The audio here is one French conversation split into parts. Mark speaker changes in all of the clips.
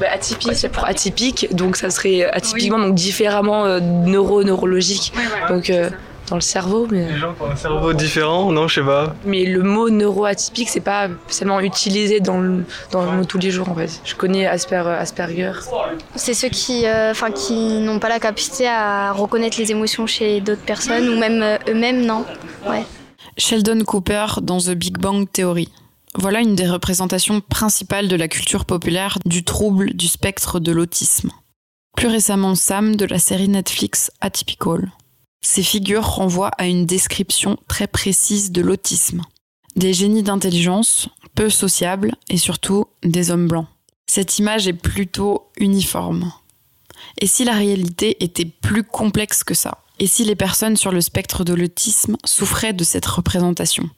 Speaker 1: bah, Atypique, c'est pour atypique, donc ça serait atypiquement, donc différemment neuro-neurologique. donc dans le cerveau. Mais...
Speaker 2: Les gens qui ont un cerveau différent, non, je sais pas.
Speaker 1: Mais le mot neuroatypique, c'est pas seulement utilisé dans, le, dans tous les jours en fait. Je connais Asper, Asperger.
Speaker 3: C'est ceux qui, euh, enfin, qui n'ont pas la capacité à reconnaître les émotions chez d'autres personnes ou même euh, eux-mêmes, non? Ouais.
Speaker 4: Sheldon Cooper dans The Big Bang Theory. Voilà une des représentations principales de la culture populaire du trouble du spectre de l'autisme. Plus récemment, Sam de la série Netflix Atypical. Ces figures renvoient à une description très précise de l'autisme. Des génies d'intelligence, peu sociables et surtout des hommes blancs. Cette image est plutôt uniforme. Et si la réalité était plus complexe que ça? Et si les personnes sur le spectre de l'autisme souffraient de cette représentation?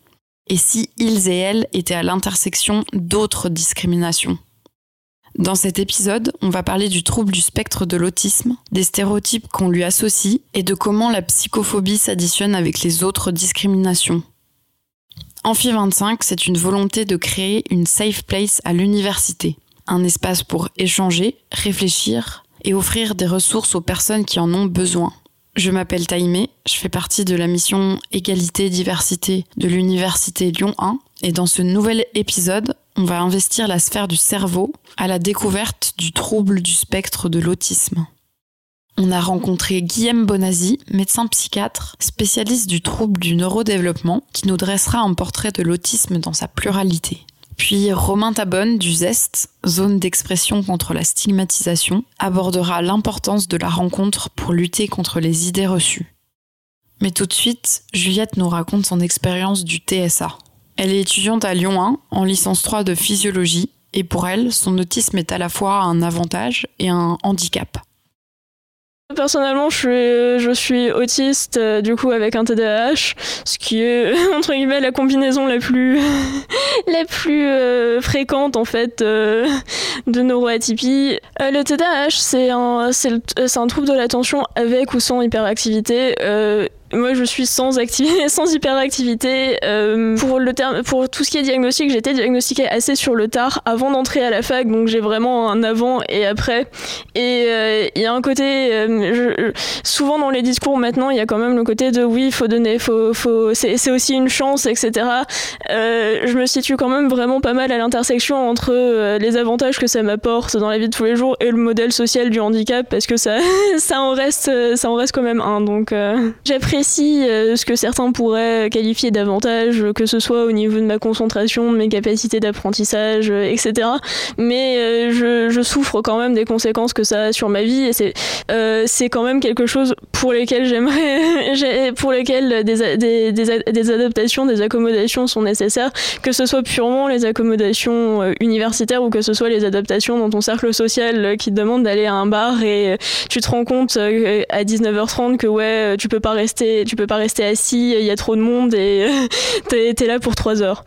Speaker 4: Et si ils et elles étaient à l'intersection d'autres discriminations dans cet épisode, on va parler du trouble du spectre de l'autisme, des stéréotypes qu'on lui associe et de comment la psychophobie s'additionne avec les autres discriminations. Amphi 25, c'est une volonté de créer une safe place à l'université, un espace pour échanger, réfléchir et offrir des ressources aux personnes qui en ont besoin. Je m'appelle Taïmé, je fais partie de la mission Égalité-Diversité de l'Université Lyon 1 et dans ce nouvel épisode, on va investir la sphère du cerveau à la découverte du trouble du spectre de l'autisme. On a rencontré Guillaume Bonazzi, médecin psychiatre, spécialiste du trouble du neurodéveloppement, qui nous dressera un portrait de l'autisme dans sa pluralité. Puis Romain Tabonne du ZEST, zone d'expression contre la stigmatisation, abordera l'importance de la rencontre pour lutter contre les idées reçues. Mais tout de suite, Juliette nous raconte son expérience du TSA. Elle est étudiante à Lyon 1 en licence 3 de physiologie et pour elle, son autisme est à la fois un avantage et un handicap.
Speaker 5: Personnellement, je suis, je suis autiste, euh, du coup, avec un TDAH, ce qui est, entre guillemets, la combinaison la plus, la plus euh, fréquente, en fait, euh, de neuroatypie. le TDAH, c'est un, c'est un trouble de l'attention avec ou sans hyperactivité moi, je suis sans sans hyperactivité. Euh, pour tout ce qui est diagnostic, j'étais diagnostiquée assez sur le tard, avant d'entrer à la fac, donc j'ai vraiment un avant et après. Et euh, il y a un côté, euh, souvent dans les discours maintenant, il y a quand même le côté de oui, il faut donner, faut, faut, c'est aussi une chance, etc. je me situe quand même vraiment pas mal à l'intersection entre les avantages que ça m'apporte dans la vie de tous les jours et le modèle social du handicap, parce que ça, en reste, ça en reste quand même un. Donc, j'ai pris euh, ce que certains pourraient qualifier d'avantage, que ce soit au niveau de ma concentration, de mes capacités d'apprentissage, euh, etc. Mais euh, je, souffre quand même des conséquences que ça a sur ma vie et c'est c'est quand même quelque chose pour lesquels j'aimerais, pour lesquels des, adaptations, des accommodations sont nécessaires, que ce soit purement les accommodations universitaires ou que ce soit les adaptations dans ton cercle social qui te demande d'aller à un bar et tu te rends compte à 19h30 que ouais, tu peux pas rester tu peux pas rester assis, il y a trop de monde et t'es es là pour trois heures.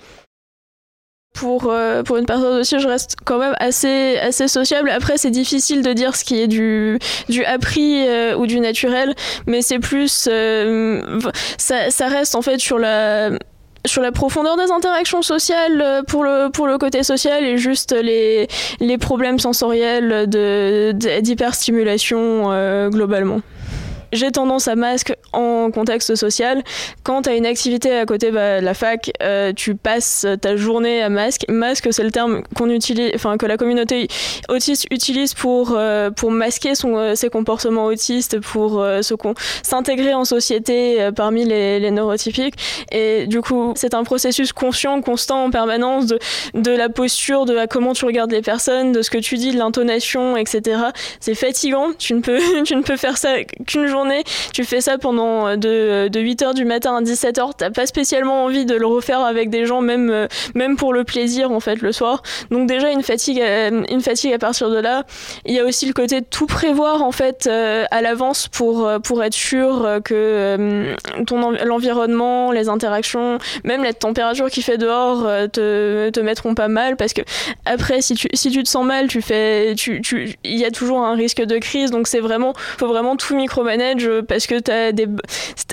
Speaker 5: Pour, euh, pour une personne aussi, je reste quand même assez, assez sociable. Après, c'est difficile de dire ce qui est du, du appris euh, ou du naturel, mais c'est plus. Euh, ça, ça, reste en fait sur la, sur la profondeur des interactions sociales pour le, pour le côté social et juste les, les problèmes sensoriels d'hyperstimulation globalement j'ai tendance à masque en contexte social. Quand tu as une activité à côté bah, de la fac, euh, tu passes ta journée à masque. Masque, c'est le terme qu'on utilise, enfin que la communauté autiste utilise pour euh, pour masquer son, euh, ses comportements autistes, pour s'intégrer en société parmi les, les, neurotypiques. Et du coup, c'est un processus conscient, constant, en permanence de de la posture, de comment tu regardes les personnes, de ce que tu dis, de l'intonation, etc. C'est fatigant. Tu ne peux tu ne peux faire ça qu'une journée tu fais ça pendant euh, de, de 8h du matin à 17h, t'as pas spécialement envie de le refaire avec des gens, même, euh, même pour le plaisir en fait le soir. Donc déjà une fatigue, euh, une fatigue à partir de là. Il y a aussi le côté de tout prévoir en fait à l'avance pour, pour être sûr que ton l'environnement, les interactions, même la température qui fait dehors te, te mettront pas mal. Parce que après si tu, si tu te sens mal, tu fais, tu, tu, il y a toujours un risque de crise. Donc c'est vraiment, faut vraiment tout micromanager manage parce que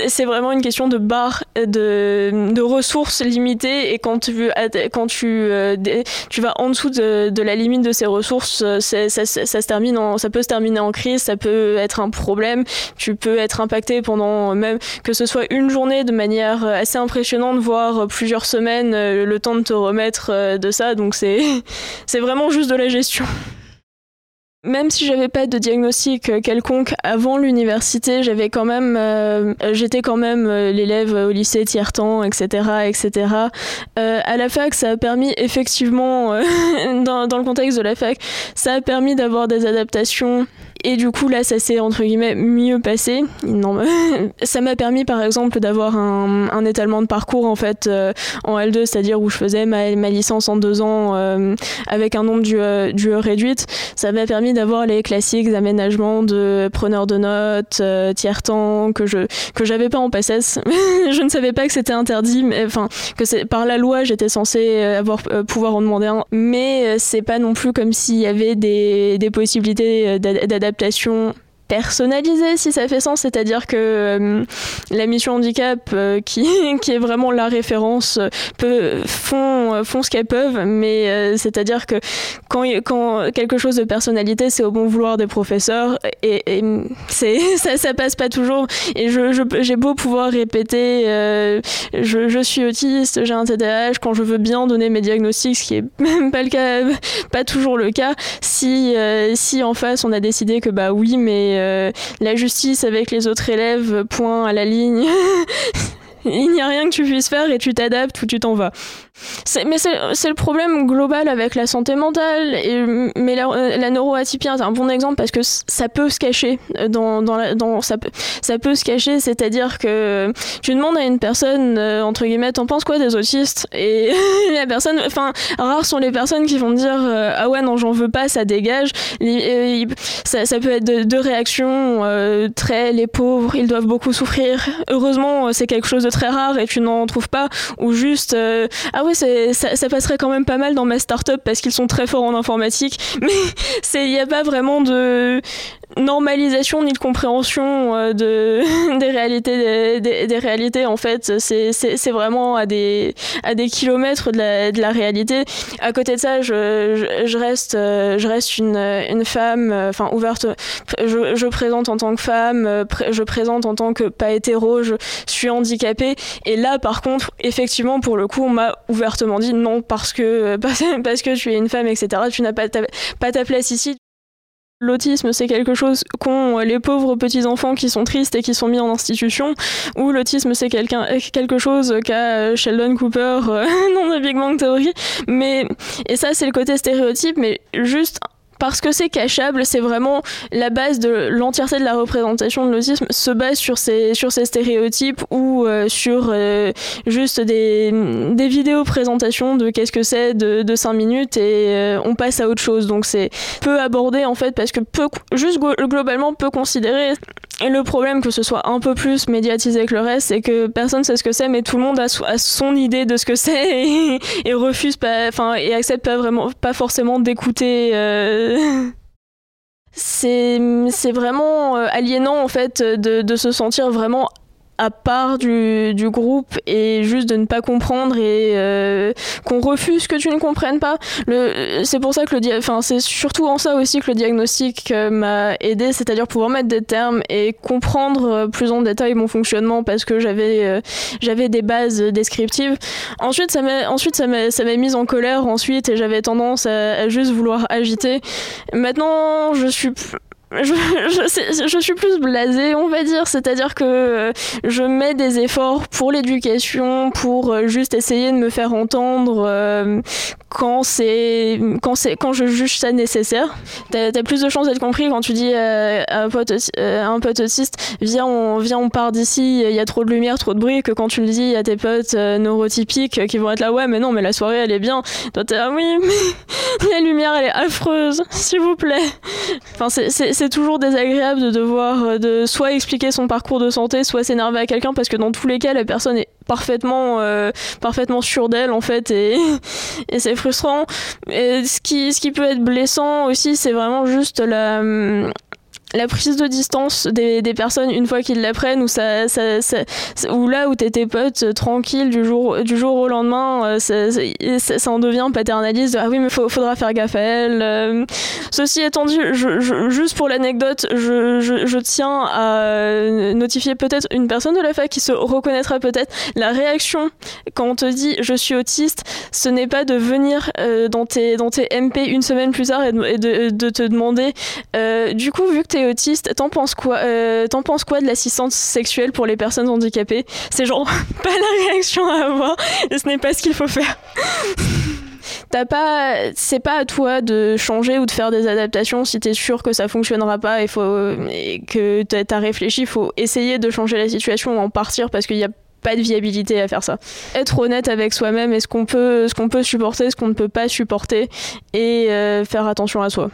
Speaker 5: c'est vraiment une question de barre, de, de ressources limitées et quand tu, tu vas en dessous de, la limite de ces ressources, ça, se termine ça peut se terminer en crise, ça peut être un problème, tu peux être impacté pendant même que ce soit une journée de manière assez impressionnante, voire plusieurs semaines, le temps de te remettre de ça. Donc c'est vraiment juste de la gestion. Même si j'avais pas de diagnostic quelconque avant l'université, j'avais quand même, euh, j'étais quand même euh, l'élève au lycée tiers temps, etc., etc. Euh, à la fac, ça a permis effectivement, dans, dans, le contexte de la fac, ça a permis d'avoir des adaptations et du coup, là, ça s'est entre guillemets mieux passé. Non, ça m'a permis, par exemple, d'avoir un, un, étalement de parcours en fait euh, en L2, c'est-à-dire où je faisais ma, ma, licence en deux ans euh, avec un nombre du, euh, du réduite. Ça m'a permis d'avoir les classiques aménagements de preneur de notes, tiers temps que je que j'avais pas en PSS. je ne savais pas que c'était interdit, mais enfin que c'est par la loi, j'étais censée avoir pouvoir en demander un, mais c'est pas non plus comme s'il y avait des, des possibilités d'adaptation adaptation personnalisé si ça fait sens, c'est-à-dire que euh, la mission handicap, euh, qui, qui est vraiment la référence, peut, font, euh, font ce qu'elles peuvent, mais c'est-à-dire que quand, quand quelque chose de personnalité, c'est au bon vouloir des professeurs, et, c'est, ça, ça passe pas toujours. Et je, j'ai beau pouvoir répéter, je, je, suis autiste, j'ai un TDAH, quand je veux bien donner mes diagnostics, ce qui est même pas le cas, pas toujours le cas, si, si en face on a décidé que bah oui, mais euh, la justice avec les autres élèves, point à la ligne. Il n'y a rien que tu puisses faire et tu t'adaptes ou tu t'en vas mais c'est le problème global avec la santé mentale. Mais la, la neuroatypie est un bon exemple parce que ça peut se cacher. Dans, dans, dans ça, peut, ça peut se cacher, c'est-à-dire que tu demandes à une personne, euh, entre guillemets, t'en penses quoi des autistes? Et la personne, enfin, rares sont les personnes qui vont dire euh, Ah ouais, non, j'en veux pas, ça dégage. Euh, ça, ça, peut être deux réactions très les pauvres, ils doivent beaucoup souffrir. Heureusement, c'est quelque chose de très rare et tu n'en trouves pas. Ou juste Ah ouais, ça, ça, passerait quand même pas mal dans ma start-up parce qu'ils sont très forts en informatique. Mais il n'y a pas vraiment de, normalisation ni de compréhension euh, de, des réalités des, des, réalités en fait. C'est vraiment à des à des kilomètres de la, de la réalité. À côté de ça je, je, reste euh, je reste une, une femme euh, enfin ouverte je, je, présente en tant que femme je présente en tant que pas hétéro je suis handicapée. Et là par contre effectivement pour le coup on m'a ouvertement dit non parce que parce que tu es une femme etc tu n'as pas pas ta place ici L'autisme, c'est quelque chose qu'ont les pauvres petits-enfants qui sont tristes et qui sont mis en institution, ou l'autisme, c'est quelque chose qu'a Sheldon Cooper euh, dans The Big Bang. Mais, et ça, c'est le côté stéréotype, mais juste parce que c'est cachable, c'est vraiment la base de l'entièreté de la représentation de l'autisme se base sur ces, sur ces stéréotypes ou euh, sur euh, juste des, des vidéos présentations de qu'est-ce que c'est de, de 5 minutes et euh, on passe à autre chose. Donc c'est peu abordé en fait parce que peu, juste globalement peu considéré. Et le problème que ce soit un peu plus médiatisé que le reste, c'est que personne sait ce que c'est, mais tout le monde a, son idée de ce que c'est et, et, refuse pas, enfin et accepte pas vraiment, pas forcément d'écouter c'est vraiment euh, aliénant en fait de, de, se sentir vraiment à part du, du, groupe et juste de ne pas comprendre et euh, qu'on refuse que tu ne comprennes pas. C'est pour ça que le enfin c'est surtout en ça aussi que le diagnostic euh, m'a aidé, c'est-à-dire pouvoir mettre des termes et comprendre euh, plus en détail mon fonctionnement parce que j'avais j'avais des bases descriptives. Ensuite ça m'a ensuite ça m'a ça m'a mise en colère ensuite et j'avais tendance à, à, juste vouloir agiter. Maintenant je suis je, je, suis plus blasée, on va dire. C'est-à-dire que euh, je mets des efforts pour l'éducation, pour euh, juste essayer de me faire entendre euh, quand quand quand je juge ça nécessaire. T'as as plus de chances d'être compris quand tu dis à un pote un pote autiste viens on viens on part d'ici, il y a trop de lumière, trop de bruit que quand tu le dis à tes potes neurotypiques qui vont être là ouais mais non mais la soirée elle est bien. Toi t'es ah oui mais la lumière elle est affreuse s'il vous plaît. Enfin c'est c'est toujours désagréable de devoir euh, de soit expliquer son parcours de santé, soit s'énerver à quelqu'un parce que dans tous les cas, la personne est parfaitement, euh, parfaitement sûre d'elle en fait et, et c'est frustrant. Et ce qui, ce qui peut être blessant aussi, c'est vraiment juste la la prise de distance des, des personnes une fois qu'ils l'apprennent ou ça, ça, ou là où t'es tes potes euh, tranquilles du jour du jour au lendemain euh, ça, ça, en devient paternaliste ah oui mais faut, faudra faire gaffe à elle euh. ceci étant dit juste pour l'anecdote je, je, je, tiens à notifier peut-être une personne de la fac qui se reconnaîtra peut-être la réaction quand on te dit je suis autiste ce n'est pas de venir dans tes dans tes MP une semaine plus tard et de, de, te demander du coup vu que autiste, t'en penses quoi euh, T'en penses quoi de l'assistance sexuelle pour les personnes handicapées? C'est genre pas la réaction à avoir et ce n'est pas ce qu'il faut faire. T'as pas, c'est pas à toi de changer ou de faire des adaptations si t'es sûr que ça fonctionnera pas et, faut, que t'as réfléchi, faut essayer de changer la situation ou en partir parce qu'il y a pas de viabilité à faire ça. Être honnête avec soi-même et ce qu'on peut, ce qu'on peut supporter, ce qu'on ne peut pas supporter et euh, faire attention à soi.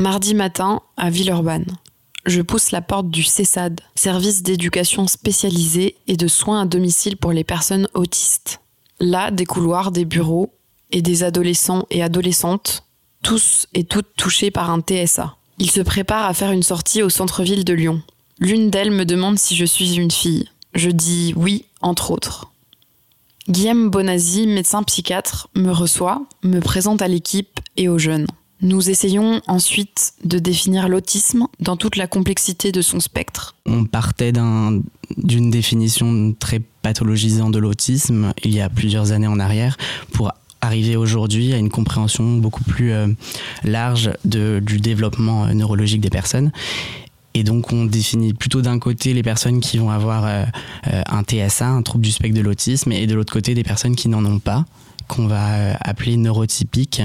Speaker 4: Mardi matin, à Villeurbanne. Je pousse la porte du CESAD, service d'éducation spécialisé et de soins à domicile pour les personnes autistes. Là, des couloirs, des bureaux et des adolescents et adolescentes, tous et toutes touchés par un TSA. Ils se préparent à faire une sortie au centre-ville de Lyon. L'une d'elles me demande si je suis une fille. Je dis oui, entre autres. Guillaume Bonazzi, médecin psychiatre, me reçoit, me présente à l'équipe et aux jeunes. Nous essayons ensuite de définir l'autisme dans toute la complexité de son spectre.
Speaker 6: On partait d'une définition très pathologisante de l'autisme il y a plusieurs années en arrière pour arriver aujourd'hui à une compréhension beaucoup plus euh, large de, du développement euh, neurologique des personnes. Et donc on définit plutôt d'un côté les personnes qui vont avoir euh, un TSA, un trouble du spectre de l'autisme, et de l'autre côté des personnes qui n'en ont pas, qu'on va appeler neurotypiques.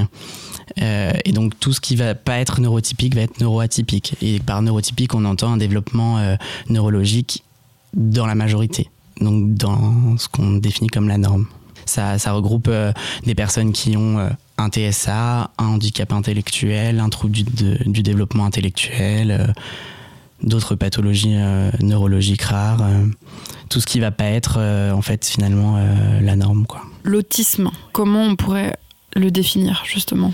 Speaker 6: Euh, et donc tout ce qui va pas être neurotypique va être neuroatypique. Et par neurotypique, on entend un développement euh, neurologique dans la majorité, donc dans ce qu'on définit comme la norme. Ça, regroupe euh, des personnes qui ont un TSA, un handicap intellectuel, un trouble du, développement intellectuel, d'autres pathologies neurologiques rares, tout ce qui va pas être en fait finalement la norme.
Speaker 4: L'autisme, comment on pourrait le définir justement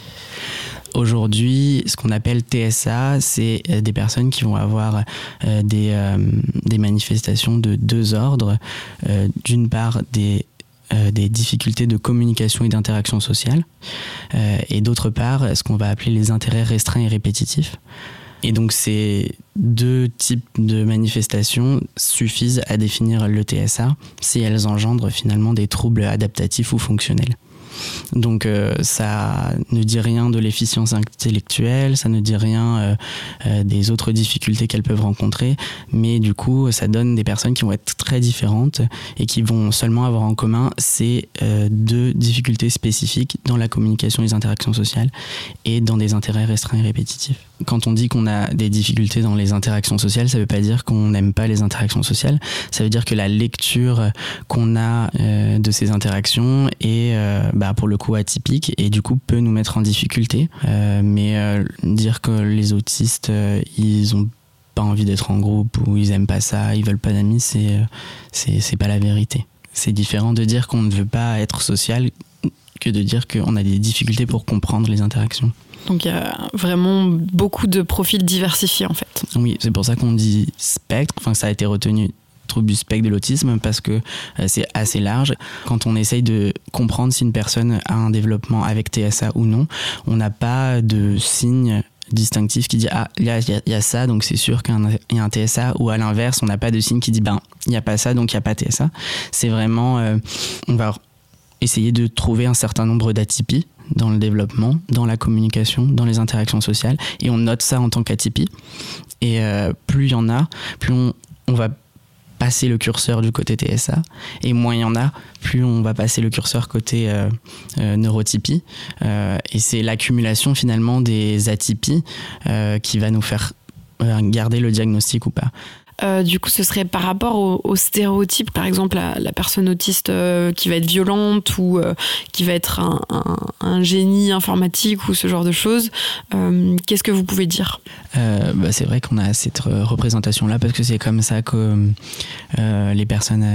Speaker 6: Aujourd'hui, ce qu'on appelle TSA, c'est euh, des personnes qui vont avoir euh, des, euh, des, manifestations de deux ordres. D'une part, des, difficultés de communication et d'interaction sociale, et d'autre part, ce qu'on va appeler les intérêts restreints et répétitifs. Et donc ces deux types de manifestations suffisent à définir le TSA si elles engendrent finalement des troubles adaptatifs ou fonctionnels. Donc euh, ça ne dit rien de l'efficience intellectuelle, ça ne dit rien euh, euh, des autres difficultés qu'elles peuvent rencontrer, mais du coup ça donne des personnes qui vont être très différentes et qui vont seulement avoir en commun ces deux difficultés spécifiques dans la communication et les interactions sociales et dans des intérêts restreints et répétitifs. Quand on dit qu'on a des difficultés dans les interactions sociales, ça ne veut pas dire qu'on n'aime pas les interactions sociales, ça veut dire que la lecture qu'on a de ces interactions est bah, pour le coup atypique et du coup peut nous mettre en difficulté. Euh, mais euh, dire que les autistes, euh, ils ont pas envie d'être en groupe ou ils aiment pas ça, ils veulent pas d'amis, c'est c'est pas la vérité. C'est différent de dire qu'on ne veut pas être social que de dire qu'on a des difficultés pour comprendre les interactions.
Speaker 4: Donc il y a vraiment beaucoup de profils diversifiés en fait.
Speaker 6: Oui, c'est pour ça qu'on dit spectre, enfin ça a été retenu du spectre de l'autisme parce que euh, c'est assez large. Quand on essaye de comprendre si une personne a un développement avec TSA ou non, on n'a pas de signe distinctif qui dit ah il y a, ça donc c'est sûr qu'il y a un TSA ou à l'inverse on n'a pas de signe qui dit ben il n'y a pas ça donc il n'y a pas TSA c'est vraiment euh, on va essayer de trouver un certain nombre d'atypies dans le développement, dans la communication, dans les interactions sociales, et on note ça en tant qu'atypie. Et euh, plus il y en a, plus on, on va passer le curseur du côté TSA. Et moins il y en a, plus on va passer le curseur côté euh, euh, neurotypie. Euh, et c'est l'accumulation finalement des atypies qui va nous faire garder le diagnostic ou pas.
Speaker 4: Euh, du coup, ce serait par rapport aux stéréotypes, par exemple la, personne autiste euh, qui va être violente ou euh, qui va être un, génie informatique ou ce genre de choses. Qu'est-ce que vous pouvez dire?
Speaker 6: Bah, C'est vrai qu'on a cette représentation-là parce que c'est comme ça que les personnes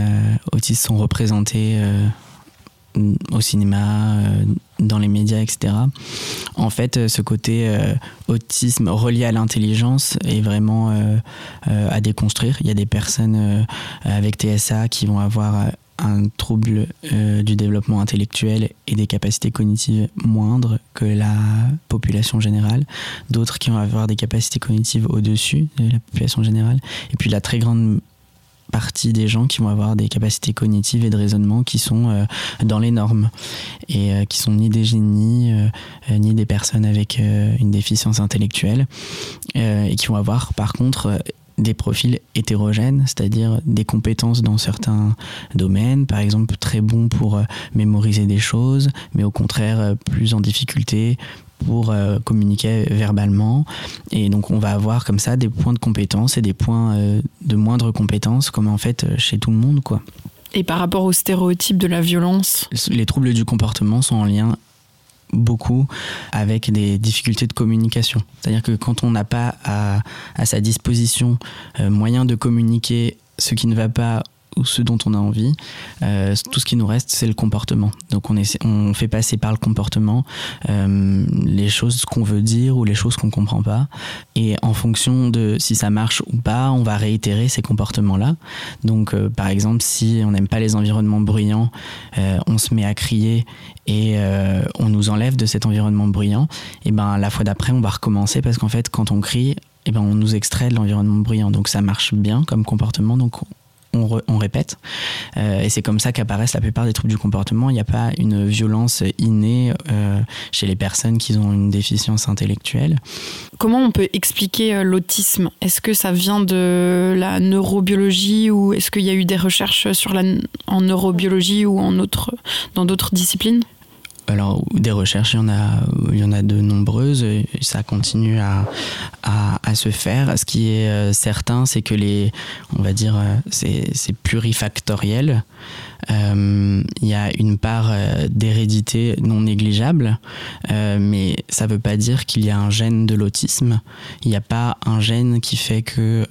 Speaker 6: autistes sont représentées au cinéma, dans les médias, etc. En fait, ce côté autisme relié à l'intelligence est vraiment à déconstruire. Il y a des personnes avec TSA qui vont avoir un trouble euh, du développement intellectuel et des capacités cognitives moindres que la population générale, d'autres qui vont avoir des capacités cognitives au-dessus de la population générale, et puis la très grande partie des gens qui vont avoir des capacités cognitives et de raisonnement qui sont euh, dans les normes et euh, qui sont ni des génies ni des personnes avec une déficience intellectuelle et qui vont avoir par contre des profils hétérogènes, c'est-à-dire des compétences dans certains domaines, par exemple très bons pour euh, mémoriser des choses, mais au contraire euh, plus en difficulté pour euh, communiquer verbalement. Et donc on va avoir comme ça des points de compétences et des points de moindre compétence, comme en fait chez tout le monde. quoi.
Speaker 4: Et par rapport aux stéréotypes de la violence?
Speaker 6: Les troubles du comportement sont en lien beaucoup avec des difficultés de communication. C'est-à-dire que quand on n'a pas à, sa disposition euh, moyen de communiquer ce qui ne va pas ou ce dont on a envie. Euh, tout ce qui nous reste, c'est le comportement. Donc on, essaie, on fait passer par le comportement euh, les choses qu'on veut dire ou les choses qu'on comprend pas. Et en fonction de si ça marche ou pas, on va réitérer ces comportements-là. Donc euh, par exemple, si on n'aime pas les environnements bruyants, on se met à crier et on nous enlève de cet environnement bruyant. Et ben la fois d'après, on va recommencer parce qu'en fait, quand on crie, et ben on nous extrait de l'environnement bruyant. Donc ça marche bien comme comportement. Donc on, répète. Euh, et c'est comme ça qu'apparaissent la plupart des troubles du comportement. Il n'y a pas une violence innée euh, chez les personnes qui ont une déficience intellectuelle.
Speaker 4: Comment on peut expliquer euh, l'autisme? Est-ce que ça vient de la neurobiologie ou est-ce qu'il y a eu des recherches sur la, en neurobiologie ou en autre, dans d'autres disciplines?
Speaker 6: Alors des recherches, il y en a, il y en a de nombreuses. Ça continue à, à, se faire. Ce qui est euh, certain, c'est que les, on va dire, euh, c'est plurifactoriel. Euh, il y a une part d'hérédité non négligeable, mais ça ne veut pas dire qu'il y a un gène de l'autisme. Il n'y a pas un gène qui fait que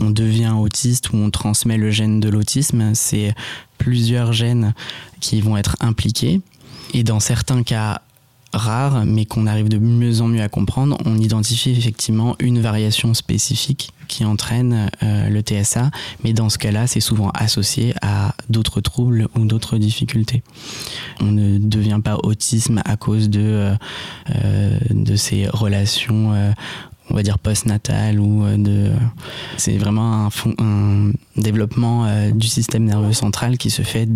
Speaker 6: on devient autiste ou on transmet le gène de l'autisme. C'est plusieurs gènes qui vont être impliqués et dans certains cas rares, mais qu'on arrive de mieux en mieux à comprendre, on identifie effectivement une variation spécifique qui entraîne euh, le TSA, mais dans ce cas-là, c'est souvent associé à d'autres troubles ou d'autres difficultés. On ne devient pas autisme à cause de, euh, euh, de ces relations on va dire post-natal ou euh, de c'est vraiment un, développement euh, du système nerveux central qui se fait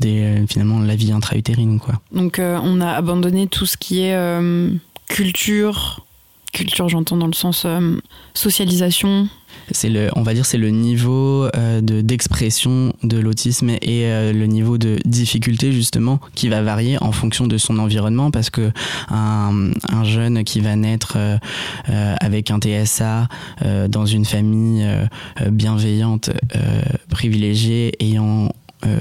Speaker 6: dès euh, finalement la vie intra-utérine quoi.
Speaker 4: Donc on a abandonné tout ce qui est culture culture j'entends dans le sens socialisation.
Speaker 6: C'est le, on va dire, c'est le niveau euh, de d'expression de l'autisme et euh, le niveau de difficulté justement qui va varier en fonction de son environnement parce que un, un jeune qui va naître euh, avec un TSA dans une famille bienveillante, privilégiée, ayant euh,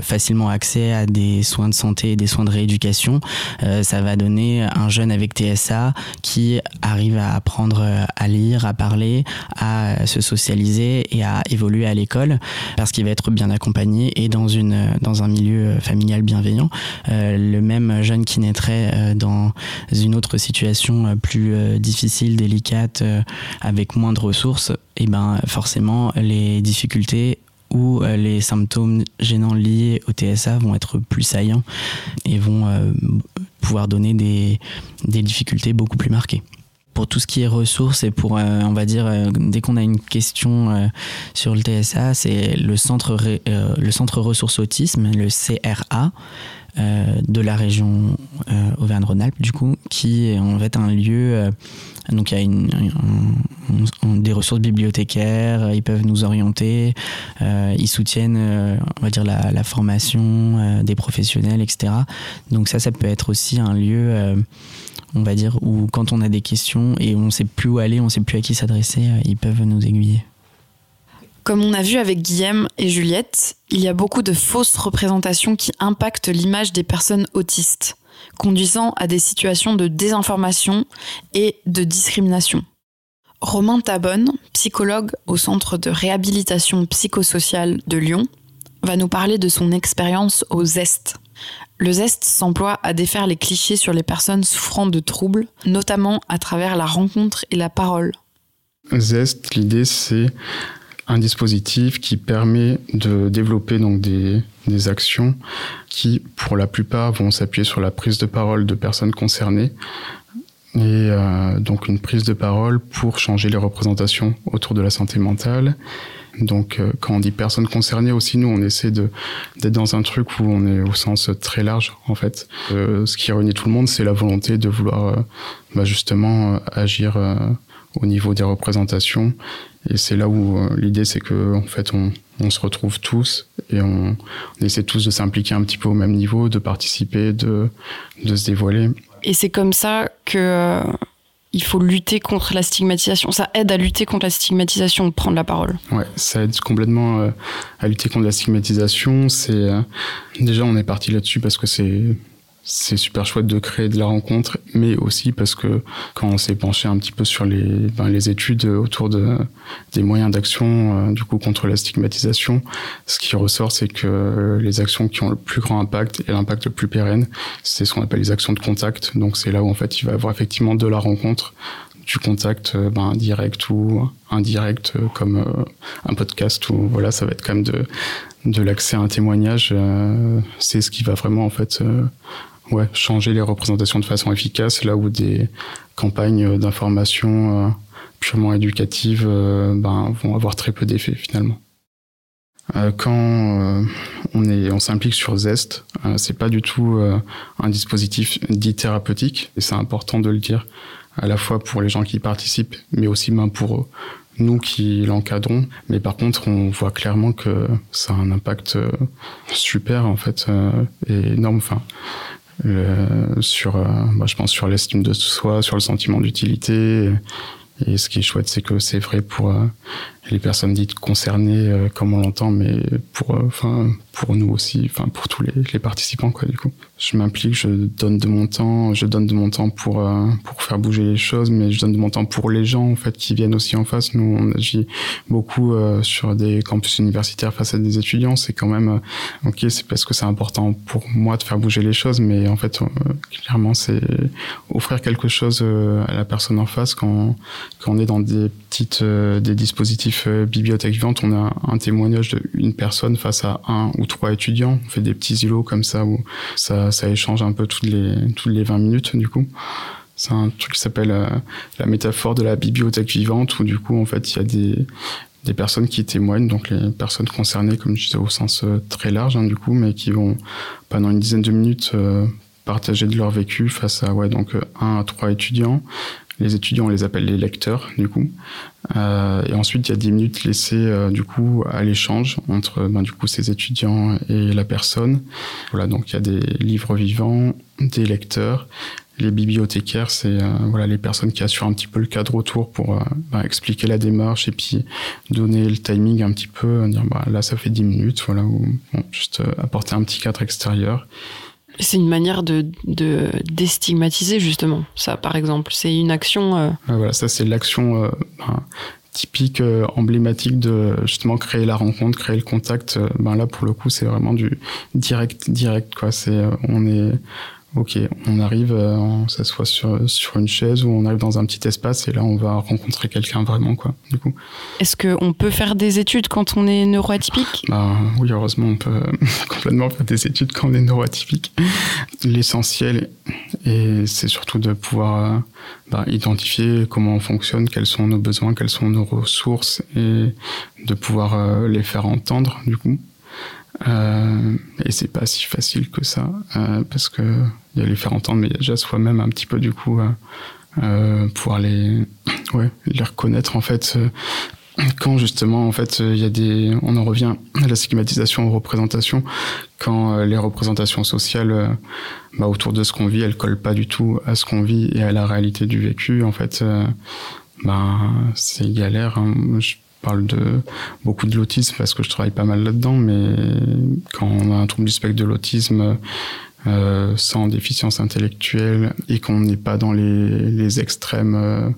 Speaker 6: facilement accès à des soins de santé et des soins de rééducation, euh, ça va donner un jeune avec TSA qui arrive à apprendre euh, à lire, à parler, à se socialiser et à évoluer à l'école parce qu'il va être bien accompagné et dans, une, dans un milieu familial bienveillant. le même jeune qui naîtrait dans une autre situation plus difficile, délicate, avec moins de ressources, et eh ben forcément les difficultés où euh, les symptômes gênants liés au TSA vont être plus saillants et vont euh, pouvoir donner des, difficultés beaucoup plus marquées. Pour tout ce qui est ressources et pour, euh, on va dire, dès qu'on a une question sur le TSA, c'est le centre, le centre ressources autisme, le CRA, de la région Auvergne-Rhône-Alpes, du coup, qui est en fait un lieu donc il y a des ressources bibliothécaires, ils peuvent nous orienter, euh, ils soutiennent, euh, on va dire, la, formation euh, des professionnels, etc. Donc ça, ça peut être aussi un lieu, on va dire, où quand on a des questions et on ne sait plus où aller, on ne sait plus à qui s'adresser, ils peuvent nous aiguiller.
Speaker 4: Comme on a vu avec Guillaume et Juliette, il y a beaucoup de fausses représentations qui impactent l'image des personnes autistes conduisant à des situations de désinformation et de discrimination. Romain Tabonne, psychologue au Centre de réhabilitation psychosociale de Lyon, va nous parler de son expérience au Zest. Le Zest s'emploie à défaire les clichés sur les personnes souffrant de troubles, notamment à travers la rencontre et la parole.
Speaker 7: Zest, l'idée c'est un dispositif qui permet de développer donc des, des actions qui, pour la plupart, vont s'appuyer sur la prise de parole de personnes concernées et euh, donc une prise de parole pour changer les représentations autour de la santé mentale. Donc euh, quand on dit personnes concernées aussi, nous on essaie de d'être dans un truc où on est au sens très large en fait. Euh, ce qui réunit tout le monde, c'est la volonté de vouloir euh, bah, justement agir au niveau des représentations. Et c'est là où l'idée c'est que en fait on, on se retrouve tous et on, on essaie tous de s'impliquer un petit peu au même niveau, de participer, de, de se dévoiler.
Speaker 4: Et c'est comme ça que euh, il faut lutter contre la stigmatisation. Ça aide à lutter contre la stigmatisation de prendre la parole.
Speaker 7: Ouais, ça aide complètement euh, à lutter contre la stigmatisation. C'est euh, déjà on est parti là-dessus parce que c'est c'est super chouette de créer de la rencontre, mais aussi parce que quand on s'est penché un petit peu sur les, ben, les études autour de, des moyens d'action, euh, du coup, contre la stigmatisation, ce qui ressort, c'est que les actions qui ont le plus grand impact et l'impact le plus pérenne, c'est ce qu'on appelle les actions de contact. Donc, c'est là où, en fait, il va y avoir effectivement de la rencontre, du contact euh, ben, direct ou indirect, euh, comme un podcast, ou voilà, ça va être quand même de, de l'accès à un témoignage. C'est ce qui va vraiment, en fait, ouais, changer les représentations de façon efficace, là où des campagnes d'information euh, purement éducatives euh, ben, vont avoir très peu d'effet finalement. Euh, quand on est, on s'implique sur Zest, c'est pas du tout un dispositif dit thérapeutique, et c'est important de le dire, à la fois pour les gens qui participent, mais aussi ben, pour nous qui l'encadrons. Mais par contre, on voit clairement que ça a un impact super en fait et énorme. Enfin, sur, euh, bah, je pense sur l'estime de soi, sur le sentiment d'utilité. Et ce qui est chouette, c'est que c'est vrai pour euh, les personnes dites concernées, euh, comme on l'entend, mais pour, euh, enfin, pour nous aussi, enfin pour tous les, les participants, quoi. Du coup, je m'implique, je donne de mon temps, je donne de mon temps pour euh, pour faire bouger les choses, mais je donne de mon temps pour les gens en fait qui viennent aussi en face. Nous, on agit beaucoup euh, sur des campus universitaires face à des étudiants. C'est quand même euh, ok, c'est parce que c'est important pour moi de faire bouger les choses, mais en fait, clairement, c'est offrir quelque chose à la personne en face quand quand on est dans des petites des dispositifs euh, bibliothèques vivantes, on a un témoignage d'une personne face à un ou trois étudiants. On fait des petits îlots comme ça où ça, échange un peu toutes les toutes les 20 minutes du coup. C'est un truc qui s'appelle euh, la métaphore de la bibliothèque vivante où du coup en fait il y a des des personnes qui témoignent, donc les personnes concernées, comme je disais, au sens euh, très large, hein, du coup, mais qui vont pendant une dizaine de minutes partager de leur vécu face à ouais donc un à trois étudiants. Les étudiants, on les appelle les lecteurs, du coup. Euh, et ensuite, il y a 10 minutes laissées, euh, du coup, à l'échange entre, ben, du coup, ces étudiants et la personne. Voilà, donc il y a des livres vivants, des lecteurs. Les bibliothécaires, c'est euh, voilà les personnes qui assurent un petit peu le cadre autour pour ben, expliquer la démarche et puis donner le timing un petit peu, dire bah, là ça fait 10 minutes, voilà, ou juste apporter un petit cadre extérieur.
Speaker 4: C'est une manière de, de déstigmatiser justement ça, par exemple. C'est une action. euh,
Speaker 7: voilà, ça c'est l'action euh, ben, typique, euh, emblématique de justement créer la rencontre, créer le contact. Euh, ben là pour le coup c'est vraiment du direct, direct quoi. C'est euh, on est ok, on arrive, euh, on s'assoit sur sur une chaise ou on arrive dans un petit espace et là on va rencontrer quelqu'un vraiment quoi. Du coup,
Speaker 4: Est-ce qu'on peut faire des études quand on est neuroatypique?
Speaker 7: Bah oui heureusement on peut complètement faire des études quand on est neuroatypique. L'essentiel et c'est surtout de pouvoir euh, bah, identifier comment on fonctionne, quels sont nos besoins, quelles sont nos ressources et de pouvoir euh, les faire entendre du coup. Euh, et c'est pas si facile que ça euh, parce que il y a les faire entendre, mais il y a déjà soi-même un petit peu du coup euh, euh, pouvoir les ouais les reconnaître en fait. euh, quand justement en fait il y a des on en revient à la stigmatisation aux représentations quand euh, les représentations sociales bah, autour de ce qu'on vit elles collent pas du tout à ce qu'on vit et à la réalité du vécu en fait ben c'est galère hein. Parle de beaucoup de l'autisme parce que je travaille pas mal là-dedans mais quand on a un trouble du spectre de l'autisme euh, sans déficience intellectuelle et qu'on n'est pas dans les, les extrêmes euh,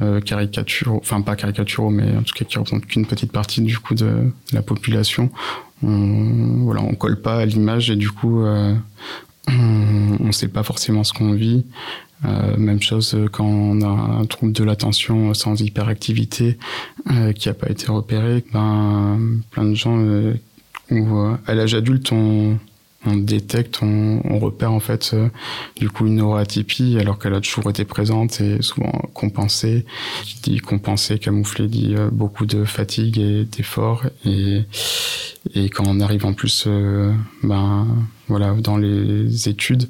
Speaker 7: euh, caricaturaux, enfin pas caricaturaux, mais en tout cas qui représentent qu'une petite partie du coup de, la population, on, voilà, on colle pas à l'image et du coup, on ne sait pas forcément ce qu'on vit. Euh, même chose quand on a un trouble de l'attention sans hyperactivité euh, qui n'a pas été repéré. Ben, plein de gens, euh, à l'âge adulte, on, détecte, on, repère en fait du coup une neuroatypie alors qu'elle a toujours été présente et souvent compensée. Qui dit compensée, camouflée dit beaucoup de fatigue et d'effort et, et quand on arrive en plus ben voilà dans les études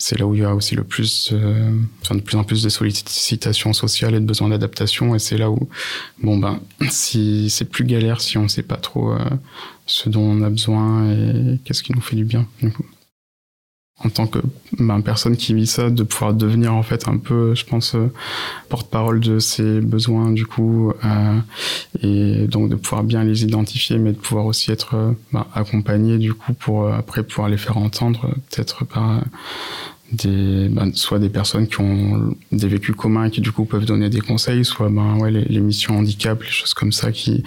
Speaker 7: c'est là où il y a aussi le plus, euh, enfin de plus en plus de sollicitations sociales et de besoins d'adaptation. Et c'est là où, bon ben, si c'est plus galère si on ne sait pas trop euh, ce dont on a besoin et qu'est-ce qui nous fait du bien. Du coup en tant que ben, personne qui vit ça, de pouvoir devenir en fait un peu, je pense, euh, porte-parole de ses besoins du coup, euh, et donc de pouvoir bien les identifier, mais de pouvoir aussi être euh, ben, accompagné du coup pour euh, après pouvoir les faire entendre, peut-être par des, ben, soit des personnes qui ont des vécus communs et qui du coup peuvent donner des conseils, soit ben ouais les, les missions handicap, les choses comme ça qui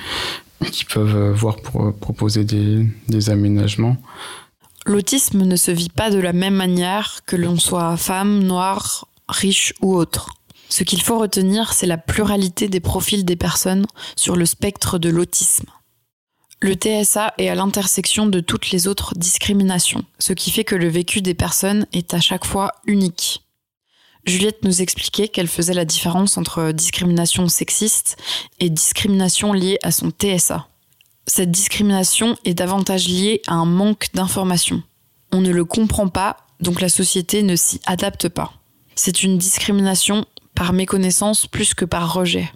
Speaker 7: qui peuvent voir pour proposer des, des aménagements.
Speaker 4: L'autisme ne se vit pas de la même manière que l'on soit femme, noire, riche ou autre. Ce qu'il faut retenir, c'est la pluralité des profils des personnes sur le spectre de l'autisme. Le TSA est à l'intersection de toutes les autres discriminations, ce qui fait que le vécu des personnes est à chaque fois unique. Juliette nous expliquait qu'elle faisait la différence entre discrimination sexiste et discrimination liée à son TSA. Cette discrimination est davantage liée à un manque d'information. On ne le comprend pas, donc la société ne s'y adapte pas. C'est une discrimination par méconnaissance plus que par rejet.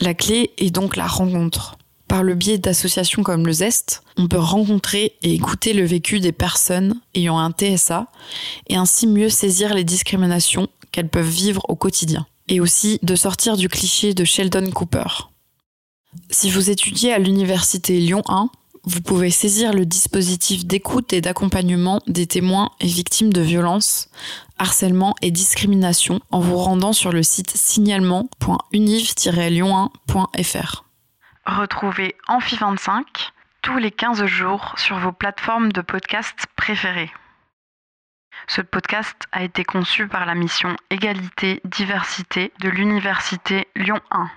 Speaker 4: La clé est donc la rencontre. Par le biais d'associations comme le Zest, on peut rencontrer et écouter le vécu des personnes ayant un TSA et ainsi mieux saisir les discriminations qu'elles peuvent vivre au quotidien. Et aussi de sortir du cliché de Sheldon Cooper. Si vous étudiez à l'université Lyon 1, vous pouvez saisir le dispositif d'écoute et d'accompagnement des témoins et victimes de violences, harcèlement et discrimination en vous rendant sur le site signalement.univ-lyon1.fr. Retrouvez Amphi25 tous les 15 jours sur vos plateformes de podcast préférées. Ce podcast a été conçu par la mission Égalité-Diversité de l'Université Lyon 1.